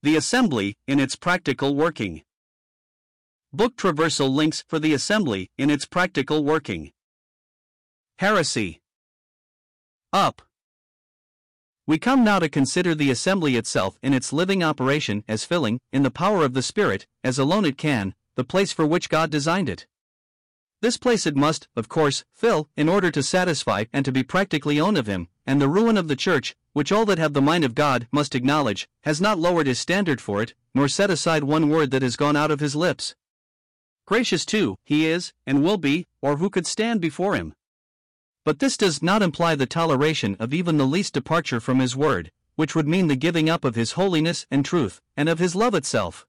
The Assembly in its Practical Working. Book Traversal links for the Assembly in its practical working. Heresy. Up. We come now to consider the assembly itself in its living operation as filling, in the power of the Spirit, as alone it can, the place for which God designed it. This place it must, of course, fill, in order to satisfy and to be practically own of Him, and the ruin of the Church, which all that have the mind of God must acknowledge, has not lowered His standard for it, nor set aside one word that has gone out of His lips. Gracious too, He is, and will be, or who could stand before Him? But this does not imply the toleration of even the least departure from His word, which would mean the giving up of His holiness and truth, and of His love itself.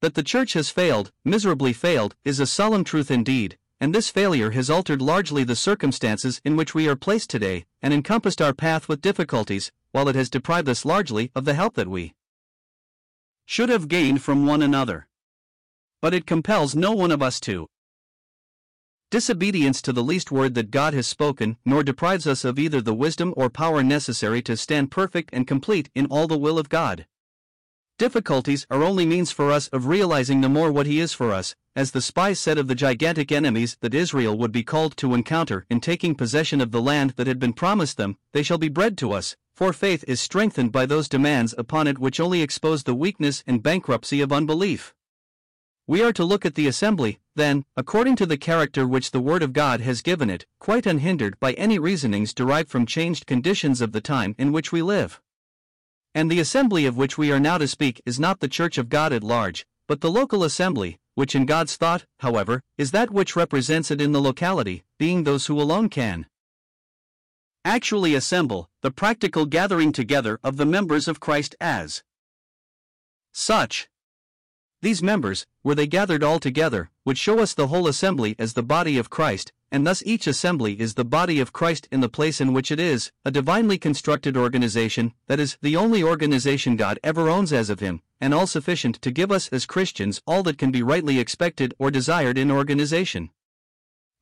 That the Church has failed, miserably failed, is a solemn truth indeed, and this failure has altered largely the circumstances in which we are placed today, and encompassed our path with difficulties, while it has deprived us largely of the help that we should have gained from one another. But it compels no one of us to disobedience to the least word that God has spoken, nor deprives us of either the wisdom or power necessary to stand perfect and complete in all the will of God. Difficulties are only means for us of realizing the more what He is for us, as the spies said of the gigantic enemies that Israel would be called to encounter in taking possession of the land that had been promised them, they shall be bread to us, for faith is strengthened by those demands upon it which only expose the weakness and bankruptcy of unbelief. We are to look at the assembly, then, according to the character which the Word of God has given it, quite unhindered by any reasonings derived from changed conditions of the time in which we live. And the assembly of which we are now to speak is not the Church of God at large, but the local assembly, which in God's thought, however, is that which represents it in the locality, being those who alone can actually assemble, the practical gathering together of the members of Christ as such. These members, were they gathered all together, would show us the whole assembly as the body of Christ, and thus each assembly is the body of Christ in the place in which it is, a divinely constructed organization, that is, the only organization God ever owns as of Him, and all sufficient to give us as Christians all that can be rightly expected or desired in organization.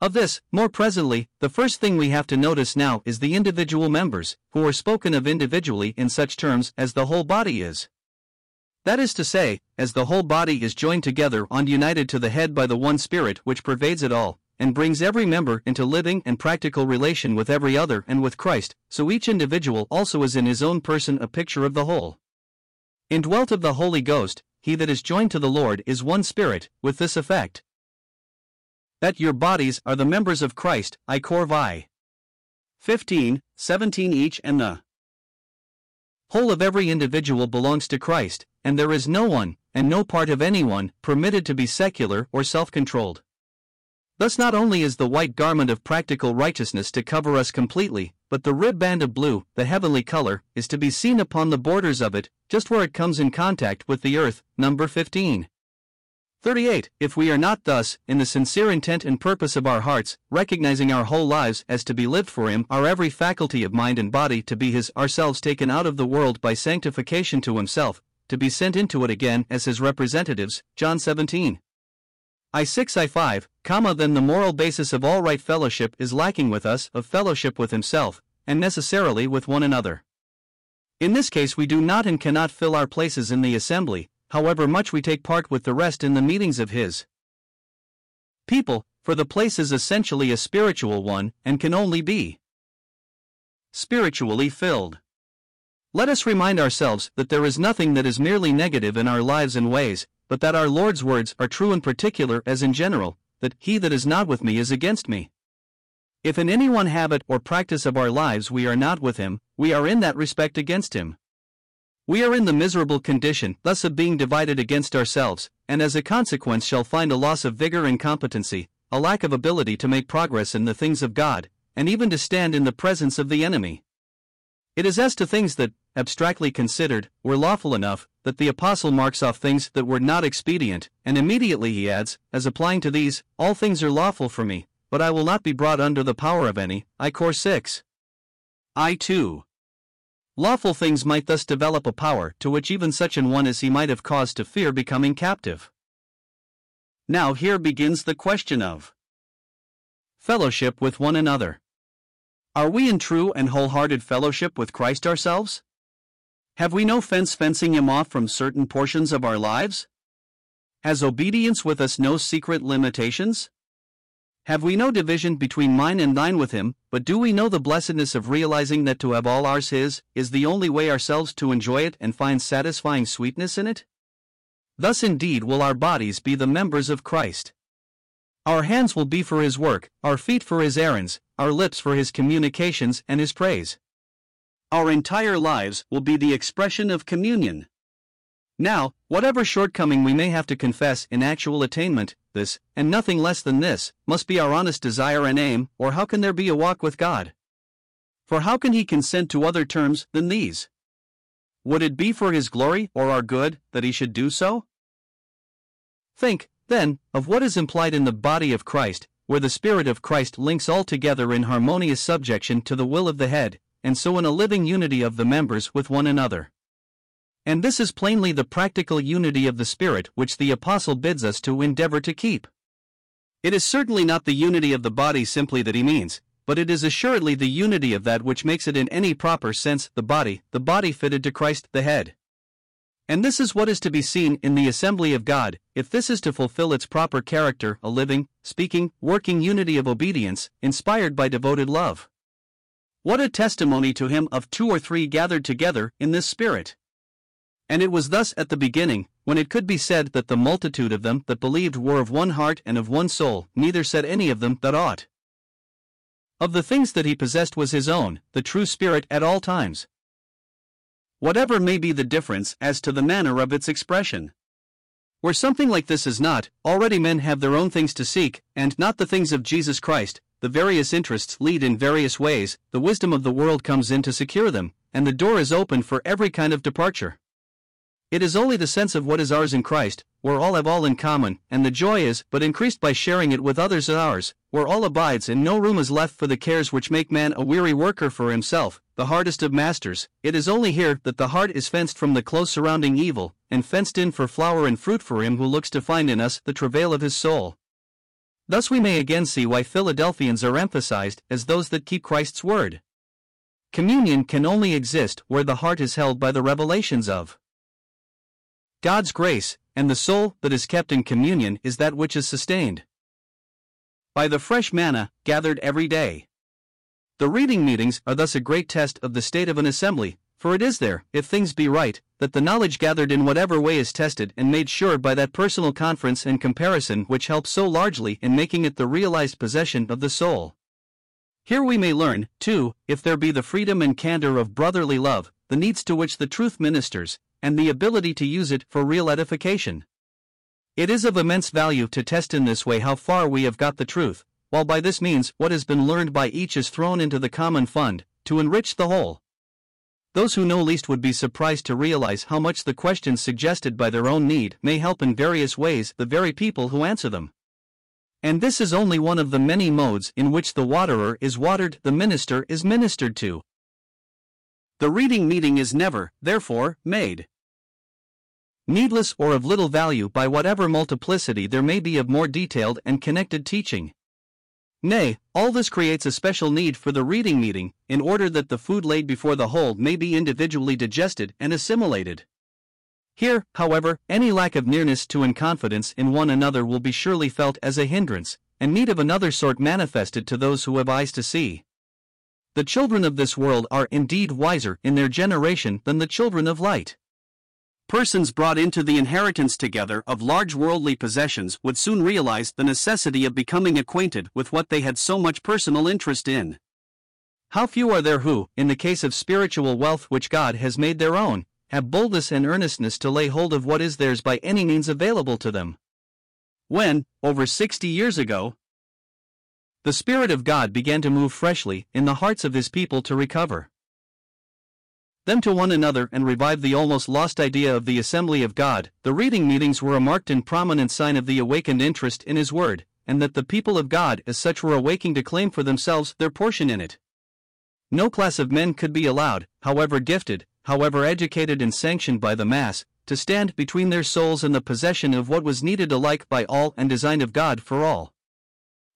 Of this, more presently, the first thing we have to notice now is the individual members, who are spoken of individually in such terms as the whole body is. That is to say, as the whole body is joined together and united to the head by the one Spirit which pervades it all, and brings every member into living and practical relation with every other and with Christ, so each individual also is in his own person a picture of the whole. Indwelt of the Holy Ghost, he that is joined to the Lord is one Spirit, with this effect that your bodies are the members of Christ, I cor vi. 15, 17 each and the whole of every individual belongs to Christ, and there is no one, and no part of anyone, permitted to be secular or self controlled. Thus, not only is the white garment of practical righteousness to cover us completely, but the ribband of blue, the heavenly color, is to be seen upon the borders of it, just where it comes in contact with the earth. Number 15. 38. If we are not thus, in the sincere intent and purpose of our hearts, recognizing our whole lives as to be lived for Him, our every faculty of mind and body to be His, ourselves taken out of the world by sanctification to Himself, to be sent into it again as his representatives. John 17. I 6 I 5, comma then the moral basis of all right fellowship is lacking with us of fellowship with himself, and necessarily with one another. In this case we do not and cannot fill our places in the assembly, however much we take part with the rest in the meetings of his people, for the place is essentially a spiritual one, and can only be spiritually filled. Let us remind ourselves that there is nothing that is merely negative in our lives and ways, but that our Lord's words are true in particular as in general, that he that is not with me is against me. If in any one habit or practice of our lives we are not with him, we are in that respect against him. We are in the miserable condition thus of being divided against ourselves, and as a consequence shall find a loss of vigor and competency, a lack of ability to make progress in the things of God, and even to stand in the presence of the enemy. It is as to things that, abstractly considered, were lawful enough, that the Apostle marks off things that were not expedient, and immediately he adds, as applying to these, All things are lawful for me, but I will not be brought under the power of any. I Cor 6. I 2. Lawful things might thus develop a power to which even such an one as he might have cause to fear becoming captive. Now here begins the question of fellowship with one another. Are we in true and wholehearted fellowship with Christ ourselves? Have we no fence fencing him off from certain portions of our lives? Has obedience with us no secret limitations? Have we no division between mine and thine with him, but do we know the blessedness of realizing that to have all ours his, is the only way ourselves to enjoy it and find satisfying sweetness in it? Thus indeed will our bodies be the members of Christ. Our hands will be for his work, our feet for his errands, our lips for his communications and his praise. Our entire lives will be the expression of communion. Now, whatever shortcoming we may have to confess in actual attainment, this, and nothing less than this, must be our honest desire and aim, or how can there be a walk with God? For how can He consent to other terms than these? Would it be for His glory or our good that He should do so? Think, then, of what is implied in the body of Christ, where the Spirit of Christ links all together in harmonious subjection to the will of the head, and so in a living unity of the members with one another. And this is plainly the practical unity of the Spirit which the Apostle bids us to endeavor to keep. It is certainly not the unity of the body simply that he means, but it is assuredly the unity of that which makes it in any proper sense the body, the body fitted to Christ the head. And this is what is to be seen in the assembly of God, if this is to fulfill its proper character a living, speaking, working unity of obedience, inspired by devoted love. What a testimony to him of two or three gathered together in this Spirit! And it was thus at the beginning, when it could be said that the multitude of them that believed were of one heart and of one soul, neither said any of them that ought. Of the things that he possessed was his own, the true Spirit at all times. Whatever may be the difference as to the manner of its expression. Where something like this is not, already men have their own things to seek, and not the things of Jesus Christ, the various interests lead in various ways, the wisdom of the world comes in to secure them, and the door is open for every kind of departure. It is only the sense of what is ours in Christ, where all have all in common, and the joy is but increased by sharing it with others ours, where all abides and no room is left for the cares which make man a weary worker for himself, the hardest of masters. It is only here that the heart is fenced from the close surrounding evil, and fenced in for flower and fruit for him who looks to find in us the travail of his soul. Thus we may again see why Philadelphians are emphasized as those that keep Christ's word. Communion can only exist where the heart is held by the revelations of God's grace, and the soul that is kept in communion is that which is sustained by the fresh manna gathered every day. The reading meetings are thus a great test of the state of an assembly, for it is there, if things be right, that the knowledge gathered in whatever way is tested and made sure by that personal conference and comparison which helps so largely in making it the realized possession of the soul. Here we may learn, too, if there be the freedom and candor of brotherly love, the needs to which the truth ministers, and the ability to use it for real edification. It is of immense value to test in this way how far we have got the truth, while by this means what has been learned by each is thrown into the common fund, to enrich the whole. Those who know least would be surprised to realize how much the questions suggested by their own need may help in various ways the very people who answer them. And this is only one of the many modes in which the waterer is watered, the minister is ministered to. The reading meeting is never, therefore, made needless or of little value by whatever multiplicity there may be of more detailed and connected teaching. Nay, all this creates a special need for the reading meeting, in order that the food laid before the whole may be individually digested and assimilated. Here, however, any lack of nearness to and confidence in one another will be surely felt as a hindrance, and need of another sort manifested to those who have eyes to see. The children of this world are indeed wiser in their generation than the children of light. Persons brought into the inheritance together of large worldly possessions would soon realize the necessity of becoming acquainted with what they had so much personal interest in. How few are there who, in the case of spiritual wealth which God has made their own, have boldness and earnestness to lay hold of what is theirs by any means available to them? When, over sixty years ago, the Spirit of God began to move freshly in the hearts of His people to recover them to one another and revive the almost lost idea of the assembly of God. The reading meetings were a marked and prominent sign of the awakened interest in His Word, and that the people of God as such were awaking to claim for themselves their portion in it. No class of men could be allowed, however gifted, however educated and sanctioned by the mass, to stand between their souls and the possession of what was needed alike by all and designed of God for all.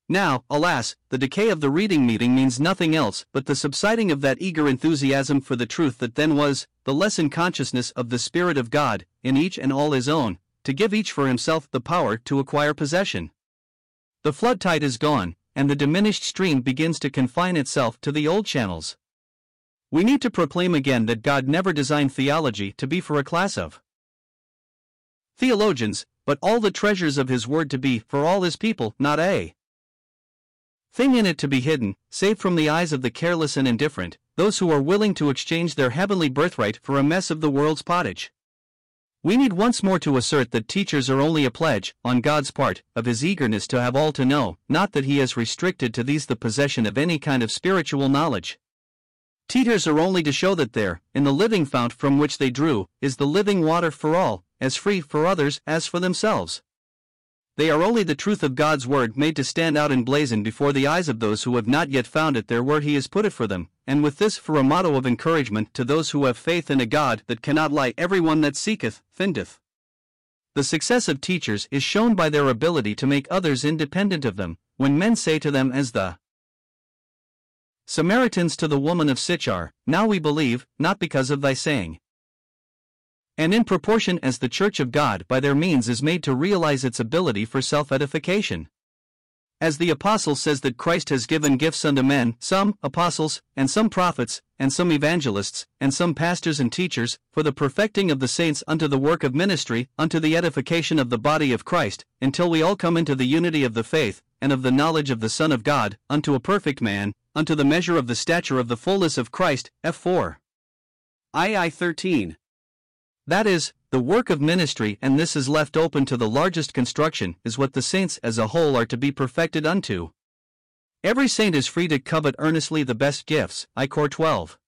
Now, alas, the decay of the reading meeting means nothing else but the subsiding of that eager enthusiasm for the truth that then was, the lessened consciousness of the Spirit of God, in each and all his own, to give each for himself the power to acquire possession. The flood tide is gone, and the diminished stream begins to confine itself to the old channels. We need to proclaim again that God never designed theology to be for a class of theologians, but all the treasures of His Word to be for all His people, not a thing in it to be hidden, save from the eyes of the careless and indifferent, those who are willing to exchange their heavenly birthright for a mess of the world's pottage. We need once more to assert that teachers are only a pledge, on God's part, of His eagerness to have all to know, not that He has restricted to these the possession of any kind of spiritual knowledge. Teachers are only to show that there, in the living fount from which they drew, is the living water for all, as free for others as for themselves. They are only the truth of God's word made to stand out and blazon before the eyes of those who have not yet found it there where He has put it for them, and with this for a motto of encouragement to those who have faith in a God that cannot lie every one that seeketh, findeth. The success of teachers is shown by their ability to make others independent of them, when men say to them as the Samaritans to the woman of Sichar, Now we believe, not because of thy saying, and in proportion as the Church of God by their means is made to realize its ability for self edification. As the Apostle says that Christ has given gifts unto men, some apostles, and some prophets, and some evangelists, and some pastors and teachers, for the perfecting of the saints unto the work of ministry, unto the edification of the body of Christ, until we all come into the unity of the faith, and of the knowledge of the Son of God, unto a perfect man, unto the measure of the stature of the fullness of Christ. F4. II 13. That is, the work of ministry, and this is left open to the largest construction, is what the saints as a whole are to be perfected unto. Every saint is free to covet earnestly the best gifts, I Cor 12.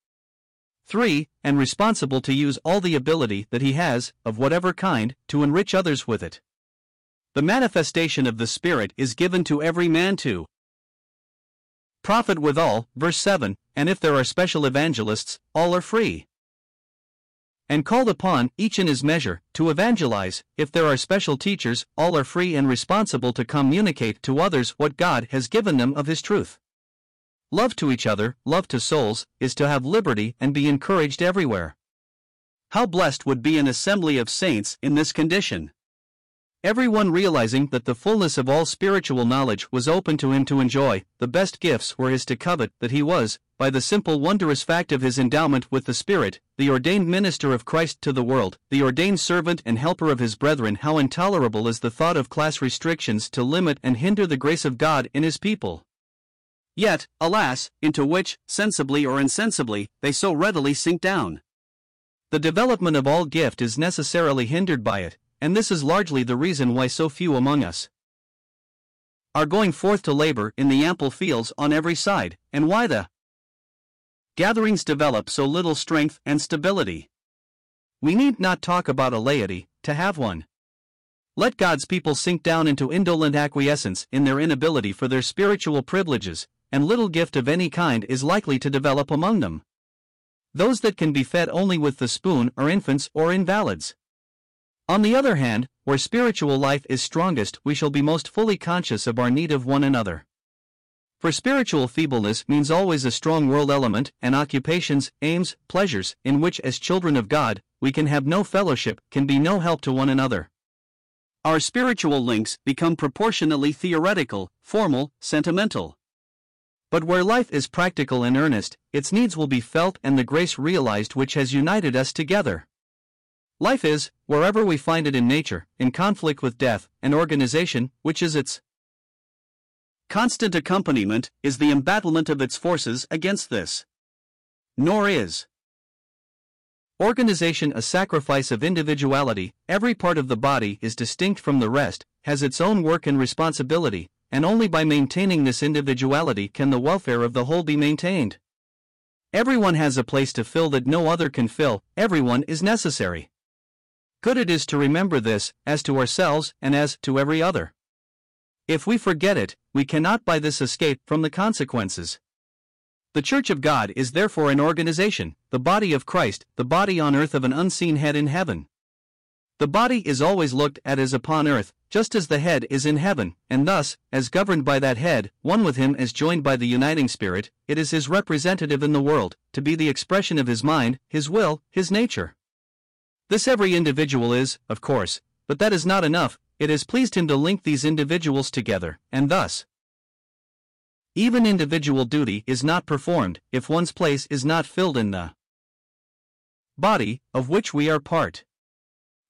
3. And responsible to use all the ability that he has, of whatever kind, to enrich others with it. The manifestation of the Spirit is given to every man to profit withal, verse 7, and if there are special evangelists, all are free and called upon, each in his measure, to evangelize. If there are special teachers, all are free and responsible to communicate to others what God has given them of His truth. Love to each other, love to souls, is to have liberty and be encouraged everywhere. How blessed would be an assembly of saints in this condition! Everyone realizing that the fullness of all spiritual knowledge was open to him to enjoy, the best gifts were his to covet, that he was, by the simple wondrous fact of his endowment with the Spirit, the ordained minister of Christ to the world, the ordained servant and helper of his brethren. How intolerable is the thought of class restrictions to limit and hinder the grace of God in his people. Yet, alas, into which, sensibly or insensibly, they so readily sink down. The development of all gift is necessarily hindered by it, and this is largely the reason why so few among us are going forth to labor in the ample fields on every side, and why the gatherings develop so little strength and stability. We need not talk about a laity, to have one. Let God's people sink down into indolent acquiescence in their inability for their spiritual privileges, and little gift of any kind is likely to develop among them. Those that can be fed only with the spoon are infants or invalids. On the other hand, where spiritual life is strongest, we shall be most fully conscious of our need of one another. For spiritual feebleness means always a strong world element and occupations, aims, pleasures, in which, as children of God, we can have no fellowship, can be no help to one another. Our spiritual links become proportionately theoretical, formal, sentimental. But where life is practical and earnest, its needs will be felt and the grace realized which has united us together. Life is, wherever we find it in nature, in conflict with death, and organization, which is its constant accompaniment, is the embattlement of its forces against this. Nor is organization a sacrifice of individuality, every part of the body is distinct from the rest, has its own work and responsibility, and only by maintaining this individuality can the welfare of the whole be maintained. Everyone has a place to fill that no other can fill, everyone is necessary. Good it is to remember this, as to ourselves and as to every other. If we forget it, we cannot by this escape from the consequences. The Church of God is therefore an organization, the body of Christ, the body on earth of an unseen head in heaven. The body is always looked at as upon earth, just as the head is in heaven, and thus, as governed by that head, one with him as joined by the uniting spirit, it is his representative in the world, to be the expression of his mind, his will, his nature. This every individual is, of course, but that is not enough, it has pleased him to link these individuals together, and thus, even individual duty is not performed if one's place is not filled in the body, of which we are part.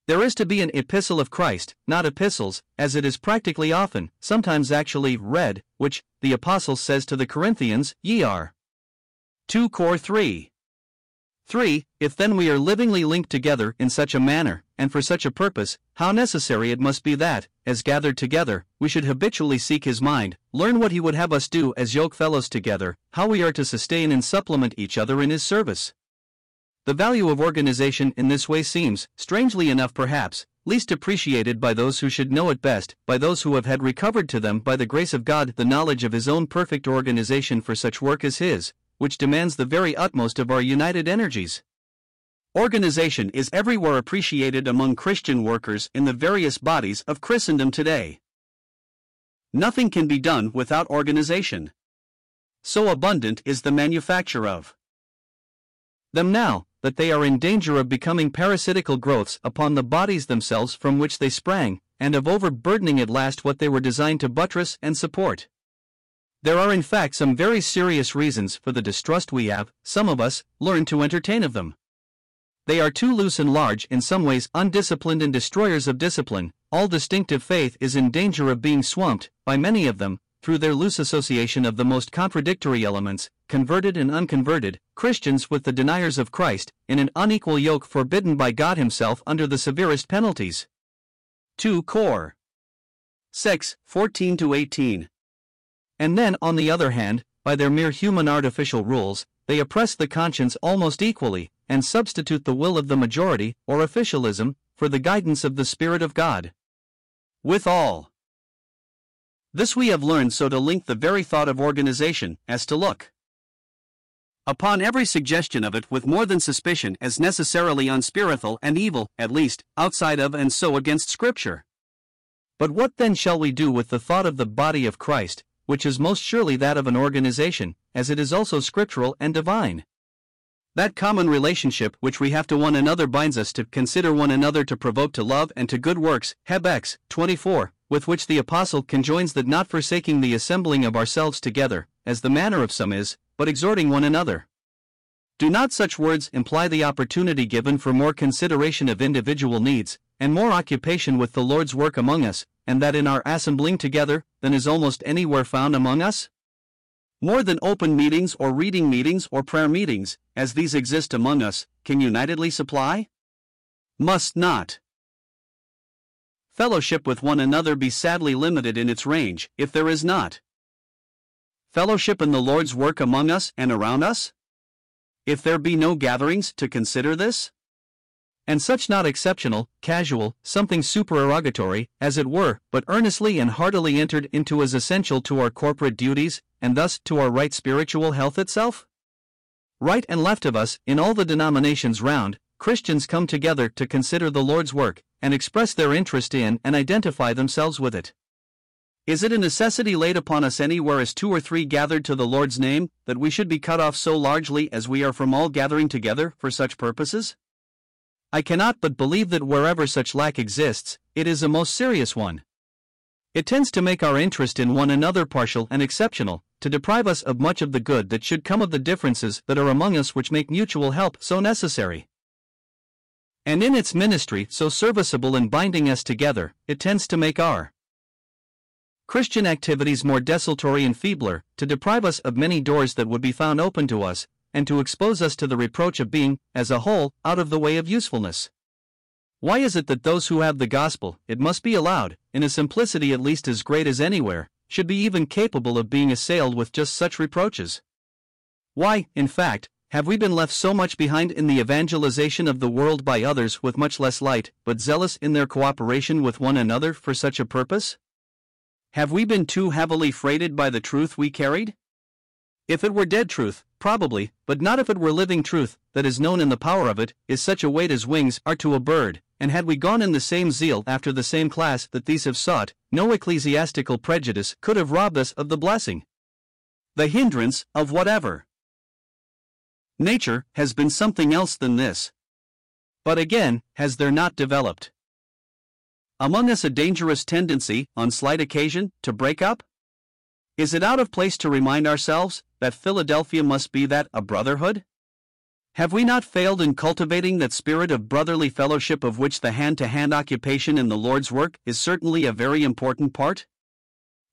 There is to be an epistle of Christ, not epistles, as it is practically often, sometimes actually, read, which, the Apostle says to the Corinthians, ye are. 2 Cor 3. 3. If then we are livingly linked together in such a manner, and for such a purpose, how necessary it must be that, as gathered together, we should habitually seek His mind, learn what He would have us do as yoke fellows together, how we are to sustain and supplement each other in His service. The value of organization in this way seems, strangely enough perhaps, least appreciated by those who should know it best, by those who have had recovered to them by the grace of God the knowledge of His own perfect organization for such work as His, which demands the very utmost of our united energies. Organization is everywhere appreciated among Christian workers in the various bodies of Christendom today. Nothing can be done without organization. So abundant is the manufacture of them now, that they are in danger of becoming parasitical growths upon the bodies themselves from which they sprang, and of overburdening at last what they were designed to buttress and support. There are in fact some very serious reasons for the distrust we have, some of us, learned to entertain of them. They are too loose and large, in some ways undisciplined and destroyers of discipline. All distinctive faith is in danger of being swamped, by many of them, through their loose association of the most contradictory elements, converted and unconverted, Christians with the deniers of Christ, in an unequal yoke forbidden by God Himself under the severest penalties. 2 Cor 6 14 18. And then, on the other hand, by their mere human artificial rules, they oppress the conscience almost equally, and substitute the will of the majority, or officialism, for the guidance of the Spirit of God. Withal, this we have learned so to link the very thought of organization as to look upon every suggestion of it with more than suspicion as necessarily unspiritual and evil, at least, outside of and so against Scripture. But what then shall we do with the thought of the body of Christ, which is most surely that of an organization, as it is also scriptural and divine. That common relationship which we have to one another binds us to consider one another to provoke to love and to good works, Heb X 24, with which the Apostle conjoins that not forsaking the assembling of ourselves together, as the manner of some is, but exhorting one another. Do not such words imply the opportunity given for more consideration of individual needs, and more occupation with the Lord's work among us, and that in our assembling together, than is almost anywhere found among us? More than open meetings or reading meetings or prayer meetings, as these exist among us, can unitedly supply? Must not. Fellowship with one another be sadly limited in its range, if there is not. Fellowship in the Lord's work among us and around us? If there be no gatherings to consider this? And such not exceptional, casual, something supererogatory, as it were, but earnestly and heartily entered into as essential to our corporate duties, and thus to our right spiritual health itself? Right and left of us, in all the denominations round, Christians come together to consider the Lord's work, and express their interest in and identify themselves with it. Is it a necessity laid upon us anywhere as two or three gathered to the Lord's name, that we should be cut off so largely as we are from all gathering together for such purposes? I cannot but believe that wherever such lack exists, it is a most serious one. It tends to make our interest in one another partial and exceptional, to deprive us of much of the good that should come of the differences that are among us which make mutual help so necessary. And in its ministry so serviceable in binding us together, it tends to make our Christian activities more desultory and feebler, to deprive us of many doors that would be found open to us, and to expose us to the reproach of being, as a whole, out of the way of usefulness. Why is it that those who have the gospel, it must be allowed, in a simplicity at least as great as anywhere, should be even capable of being assailed with just such reproaches? Why, in fact, have we been left so much behind in the evangelization of the world by others with much less light, but zealous in their cooperation with one another for such a purpose? Have we been too heavily freighted by the truth we carried? If it were dead truth, probably, but not if it were living truth, that is known in the power of it, is such a weight as wings are to a bird, and had we gone in the same zeal after the same class that these have sought, no ecclesiastical prejudice could have robbed us of the blessing. The hindrance of whatever. Nature has been something else than this. But again, has there not developed among us a dangerous tendency, on slight occasion, to break up? Is it out of place to remind ourselves that Philadelphia must be that a brotherhood? Have we not failed in cultivating that spirit of brotherly fellowship of which the hand to hand occupation in the Lord's work is certainly a very important part?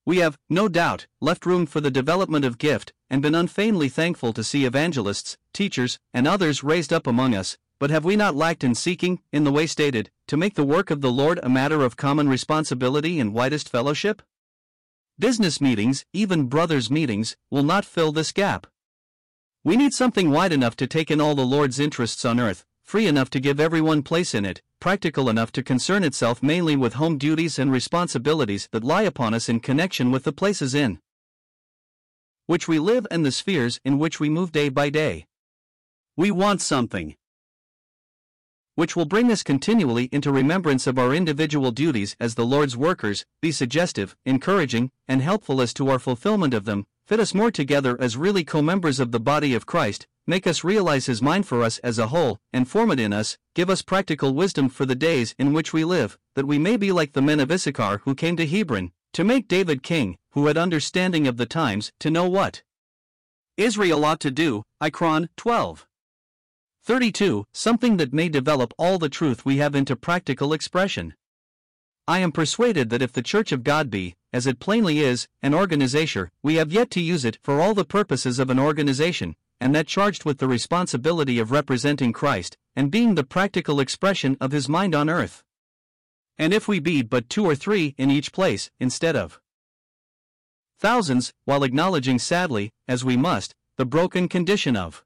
We have, no doubt, left room for the development of gift, and been unfeignedly thankful to see evangelists, teachers, and others raised up among us, but have we not lacked in seeking, in the way stated, to make the work of the Lord a matter of common responsibility and widest fellowship? Business meetings, even brothers' meetings, will not fill this gap. We need something wide enough to take in all the Lord's interests on earth, free enough to give everyone place in it, practical enough to concern itself mainly with home duties and responsibilities that lie upon us in connection with the places in which we live and the spheres in which we move day by day. We want something which will bring us continually into remembrance of our individual duties as the Lord's workers, be suggestive, encouraging, and helpful as to our fulfillment of them, fit us more together as really co members of the body of Christ, make us realize His mind for us as a whole, and form it in us, give us practical wisdom for the days in which we live, that we may be like the men of Issachar who came to Hebron, to make David king, who had understanding of the times, to know what Israel ought to do. Ichron 12. 32. Something that may develop all the truth we have into practical expression. I am persuaded that if the Church of God be, as it plainly is, an organization, we have yet to use it for all the purposes of an organization, and that charged with the responsibility of representing Christ, and being the practical expression of his mind on earth. And if we be but two or three in each place, instead of thousands, while acknowledging sadly, as we must, the broken condition of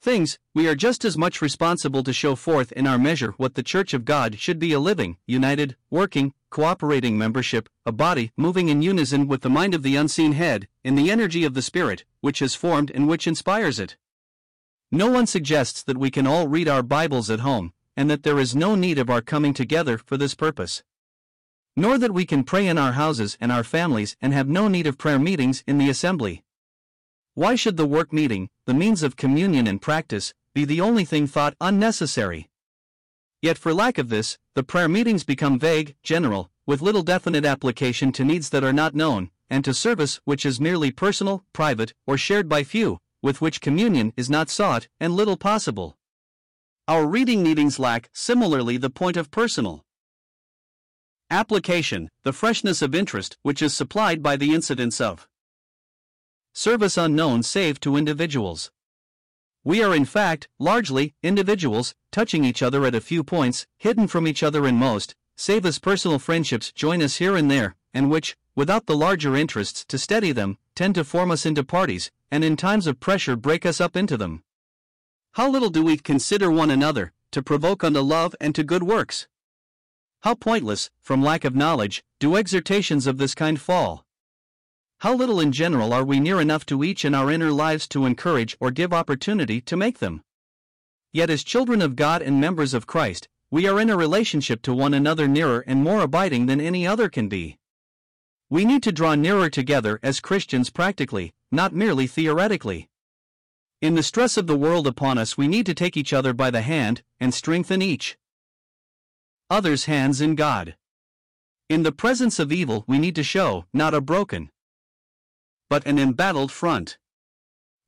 things, we are just as much responsible to show forth in our measure what the Church of God should be a living, united, working, cooperating membership, a body moving in unison with the mind of the unseen head, in the energy of the Spirit, which has formed and which inspires it. No one suggests that we can all read our Bibles at home, and that there is no need of our coming together for this purpose. Nor that we can pray in our houses and our families and have no need of prayer meetings in the assembly. Why should the work meeting, the means of communion and practice, be the only thing thought unnecessary? Yet for lack of this, the prayer meetings become vague, general, with little definite application to needs that are not known, and to service which is merely personal, private, or shared by few, with which communion is not sought and little possible. Our reading meetings lack, similarly, the point of personal application, the freshness of interest which is supplied by the incidents of service unknown save to individuals. We are in fact, largely, individuals, touching each other at a few points, hidden from each other in most, save as personal friendships join us here and there, and which, without the larger interests to steady them, tend to form us into parties, and in times of pressure break us up into them. How little do we consider one another, to provoke unto love and to good works? How pointless, from lack of knowledge, do exhortations of this kind fall? How little in general are we near enough to each in our inner lives to encourage or give opportunity to make them? Yet, as children of God and members of Christ, we are in a relationship to one another nearer and more abiding than any other can be. We need to draw nearer together as Christians practically, not merely theoretically. In the stress of the world upon us, we need to take each other by the hand and strengthen each other's hands in God. In the presence of evil, we need to show not a broken, but an embattled front.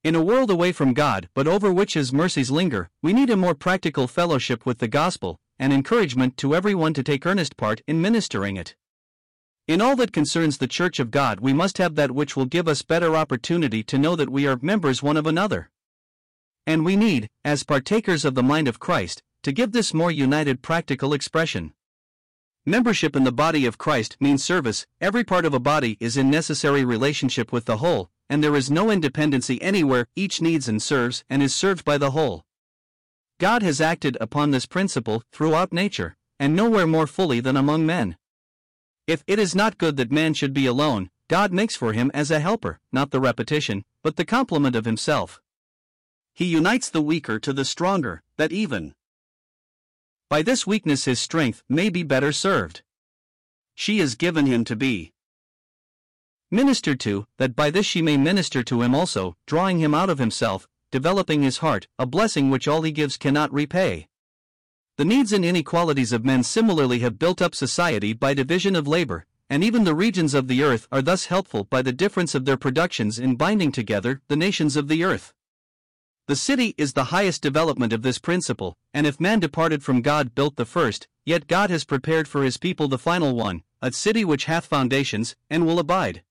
In a world away from God but over which His mercies linger, we need a more practical fellowship with the gospel, and encouragement to everyone to take earnest part in ministering it. In all that concerns the Church of God, we must have that which will give us better opportunity to know that we are members one of another. And we need, as partakers of the mind of Christ, to give this more united practical expression. Membership in the body of Christ means service. Every part of a body is in necessary relationship with the whole, and there is no independency anywhere, each needs and serves and is served by the whole. God has acted upon this principle throughout nature, and nowhere more fully than among men. If it is not good that man should be alone, God makes for him as a helper, not the repetition, but the complement of himself. He unites the weaker to the stronger, that even by this weakness his strength may be better served. She is given him to be ministered to, that by this she may minister to him also, drawing him out of himself, developing his heart, a blessing which all he gives cannot repay. The needs and inequalities of men similarly have built up society by division of labor, and even the regions of the earth are thus helpful by the difference of their productions in binding together the nations of the earth. The city is the highest development of this principle, and if man departed from God built the first, yet God has prepared for his people the final one, a city which hath foundations, and will abide.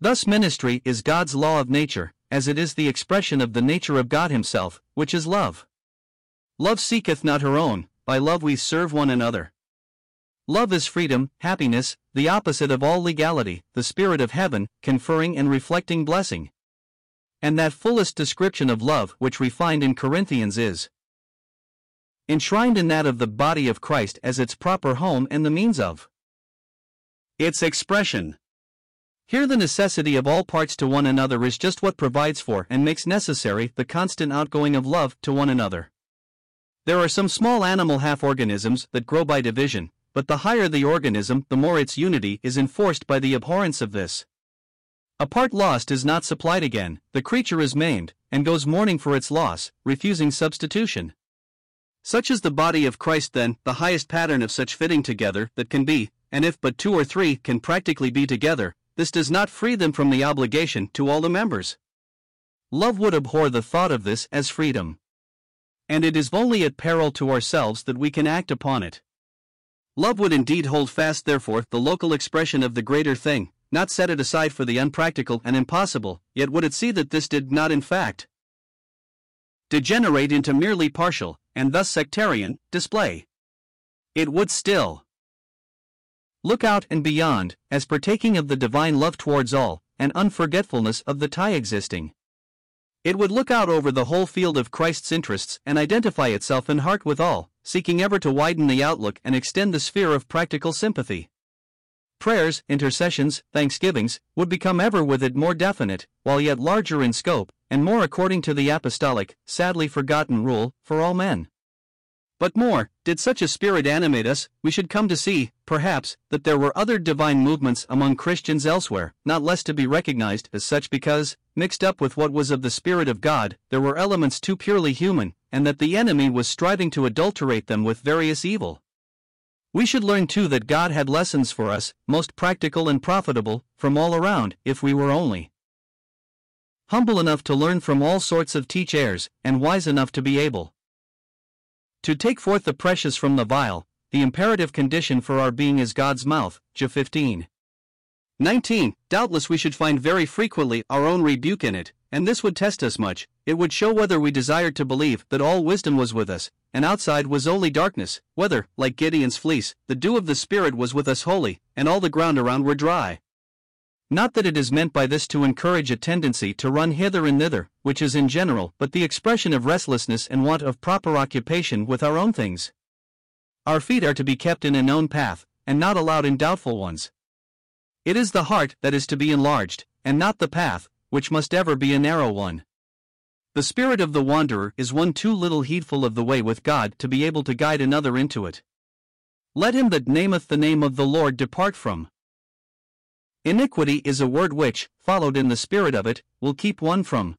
Thus, ministry is God's law of nature, as it is the expression of the nature of God Himself, which is love. Love seeketh not her own, by love we serve one another. Love is freedom, happiness, the opposite of all legality, the spirit of heaven, conferring and reflecting blessing. And that fullest description of love which we find in Corinthians is enshrined in that of the body of Christ as its proper home and the means of its expression. Here, the necessity of all parts to one another is just what provides for and makes necessary the constant outgoing of love to one another. There are some small animal half organisms that grow by division, but the higher the organism, the more its unity is enforced by the abhorrence of this. A part lost is not supplied again, the creature is maimed, and goes mourning for its loss, refusing substitution. Such is the body of Christ, then, the highest pattern of such fitting together that can be, and if but two or three can practically be together, this does not free them from the obligation to all the members. Love would abhor the thought of this as freedom. And it is only at peril to ourselves that we can act upon it. Love would indeed hold fast, therefore, the local expression of the greater thing, not set it aside for the unpractical and impossible, yet would it see that this did not, in fact, degenerate into merely partial, and thus sectarian, display. It would still look out and beyond, as partaking of the divine love towards all, and unforgetfulness of the tie existing. It would look out over the whole field of Christ's interests and identify itself in heart with all, seeking ever to widen the outlook and extend the sphere of practical sympathy. Prayers, intercessions, thanksgivings would become ever with it more definite, while yet larger in scope, and more according to the apostolic, sadly forgotten rule for all men. But more, did such a spirit animate us, we should come to see, perhaps, that there were other divine movements among Christians elsewhere, not less to be recognized as such because, mixed up with what was of the Spirit of God, there were elements too purely human, and that the enemy was striving to adulterate them with various evil. We should learn too that God had lessons for us, most practical and profitable, from all around, if we were only humble enough to learn from all sorts of teach heirs, and wise enough to be able to take forth the precious from the vile, the imperative condition for our being is God's mouth. J 15. 19. Doubtless we should find very frequently our own rebuke in it, and this would test us much. It would show whether we desired to believe that all wisdom was with us, and outside was only darkness, whether, like Gideon's fleece, the dew of the Spirit was with us wholly, and all the ground around were dry. Not that it is meant by this to encourage a tendency to run hither and thither, which is in general but the expression of restlessness and want of proper occupation with our own things. Our feet are to be kept in a known path, and not allowed in doubtful ones. It is the heart that is to be enlarged, and not the path, which must ever be a narrow one. The spirit of the wanderer is one too little heedful of the way with God to be able to guide another into it. Let him that nameth the name of the Lord depart from. Iniquity is a word which, followed in the spirit of it, will keep one from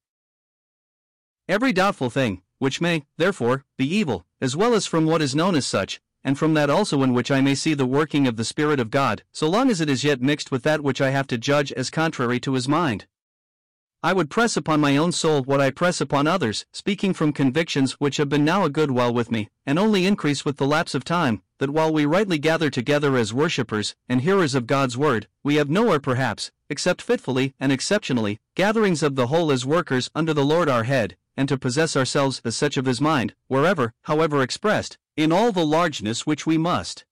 every doubtful thing, which may, therefore, be evil, as well as from what is known as such, and from that also in which I may see the working of the Spirit of God, so long as it is yet mixed with that which I have to judge as contrary to his mind. I would press upon my own soul what I press upon others, speaking from convictions which have been now a good while with me, and only increase with the lapse of time, that while we rightly gather together as worshippers and hearers of God's word, we have nowhere perhaps, except fitfully and exceptionally, gatherings of the whole as workers under the Lord our head, and to possess ourselves as such of his mind, wherever, however expressed, in all the largeness which we must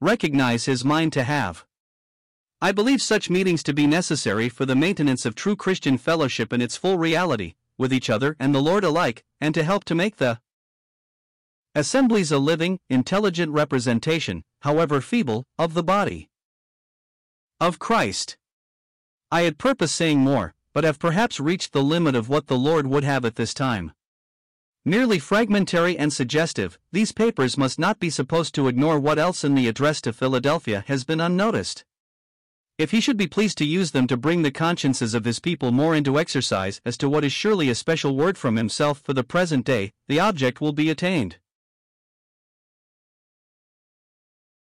recognize his mind to have. I believe such meetings to be necessary for the maintenance of true Christian fellowship in its full reality, with each other and the Lord alike, and to help to make the assemblies a living, intelligent representation, however feeble, of the body of Christ. I had purpose saying more, but have perhaps reached the limit of what the Lord would have at this time. Merely fragmentary and suggestive, these papers must not be supposed to ignore what else in the address to Philadelphia has been unnoticed. If he should be pleased to use them to bring the consciences of his people more into exercise as to what is surely a special word from himself for the present day, the object will be attained.